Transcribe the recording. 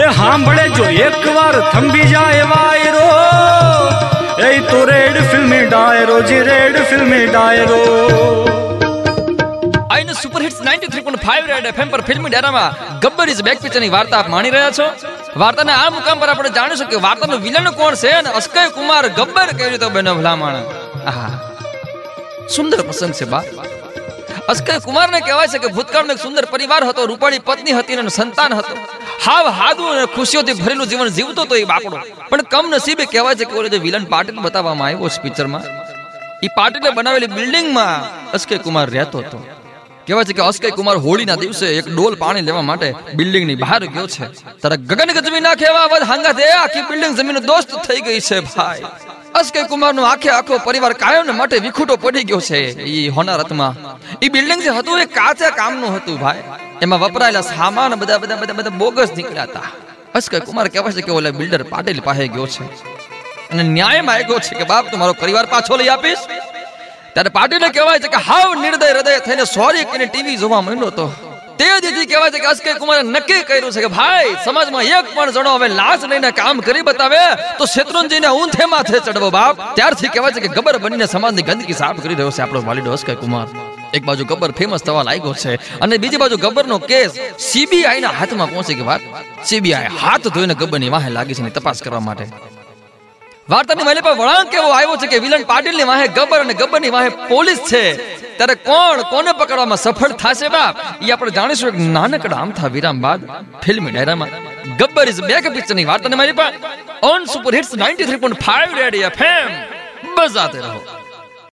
એ સાંભળે જો એકવાર થંભી જાય વાયરો. એ તો રેડ ફિલ્મી ડાયરો, જી રેડ ફિલ્મી ડાયરો. આઈને સુપર હિટ્સ 93.5 રેડ એફએમ પર ફિલ્મી ડેરામાં ગબ્બર ઇઝ બેક પિક્ચરની વાર્તા આપ માણી રહ્યા છો? વાર્તાના આ મુકામ પર આપણે જાણીશું કે વાર્તાનો વિલન કોણ છે અને અસ્કય કુમાર ગબ્બર કેવી રીતે બન્યો ભલામણ? આહા. સુંદર પ્રસંગ છે બા. અસ્કય કુમારને કહેવાય છે કે ભૂતકાળનો એક સુંદર પરિવાર હતો. રૂપાળી પત્ની હતી અને સંતાન હતો. હાવ હાદું અને ખુશીઓથી ભરેલું જીવન જીવતો તો એ બાપડો. પણ કમ નસીબે કહેવાય છે કે ઓલે જે વિલન પાટીલ બતાવવામાં આવ્યો છે પિક્ચરમાં એ પાટીલે બનાવેલી બિલ્ડિંગમાં અસ્કય કુમાર રહેતો હતો. કહેવાય છે કે અસ્કય કુમાર હોળીના દિવસે એક ડોલ પાણી લેવા માટે બિલ્ડિંગની બહાર ગયો છે. તારા ગગન ગજવી નાખે એવા હાંગા દે, આખી બિલ્ડિંગ જમીન દોસ્ત થઈ ગઈ છે ભાઈ. અસ્કય કુમાર નો આખે આખો પરિવાર કાયમ માટે વિખૂટો પડી ગયો છે ઈ હોનારતમાં. ઈ બિલ્ડિંગ જે હતું એ કાચા કામનું હતું ભાઈ. એમાં વપરાયેલા સામાન બધા બધા બધા બધા બોગસ નીકળ્યા હતા. અસ્કય કુમાર કહેવાય છે કે ઓલા બિલ્ડર પાટીલ પાસે ગયો છે. અને ન્યાય માંગ્યો છે કે, બાપ તમારો પરિવાર પાછો લઈ આપીશ? ત્યારે પાટીલે કહેવાય છે કે, હાવ નિર્દય હૃદય થઈને સોરી કરીને ટીવી જોવા માંડ્યો હતો તે દીધી કહેવાય છે કે અસ્કય કુમારે નક્કી કર્યું છે કે ભાઈ, સમાજમાં એક પણ જણો હવે લાશ લઈને કામ કરી બતાવે, તો શેત્રુંજીને ઊંથે માથે ચડવો બાપ. ત્યારથી કહેવાય છે કે ગબર બનીને સમાજની ગંદકી સાફ કરી રહ્યો છે આપણો વાલીડો અસ્કય કુમાર. એક બાજુ ગબ્બર ફેમસ થવા લાગ્યો છે અને બીજી બાજુ ગબ્બરનો કેસ સીબીઆઈ ના હાથમાં પહોંચી ગઈ વાત? સીબીઆઈ હાથ ધોઈને ગબ્બરની વાહે લાગી છે તપાસ કરવા માટે. વાર્તાની મારી પર વળાંક એવો આવ્યો છે કે વિલન પાટીલની વાહે ગબ્બર અને ગબ્બરની વાહે પોલીસ છે. ત્યારે કોણ, કોને પકડવામાં સફળ થશે બાપ? એ આપણે જાણીશું એક નાનકડા આમથા વિરામ બાદ ફિલ્મી ડાયરામાં. ગબ્બર ઇઝ બેક પિક્ચરની વાર્તાની મારી પર. On super hits 93.5 radio FM બજાતે રહો.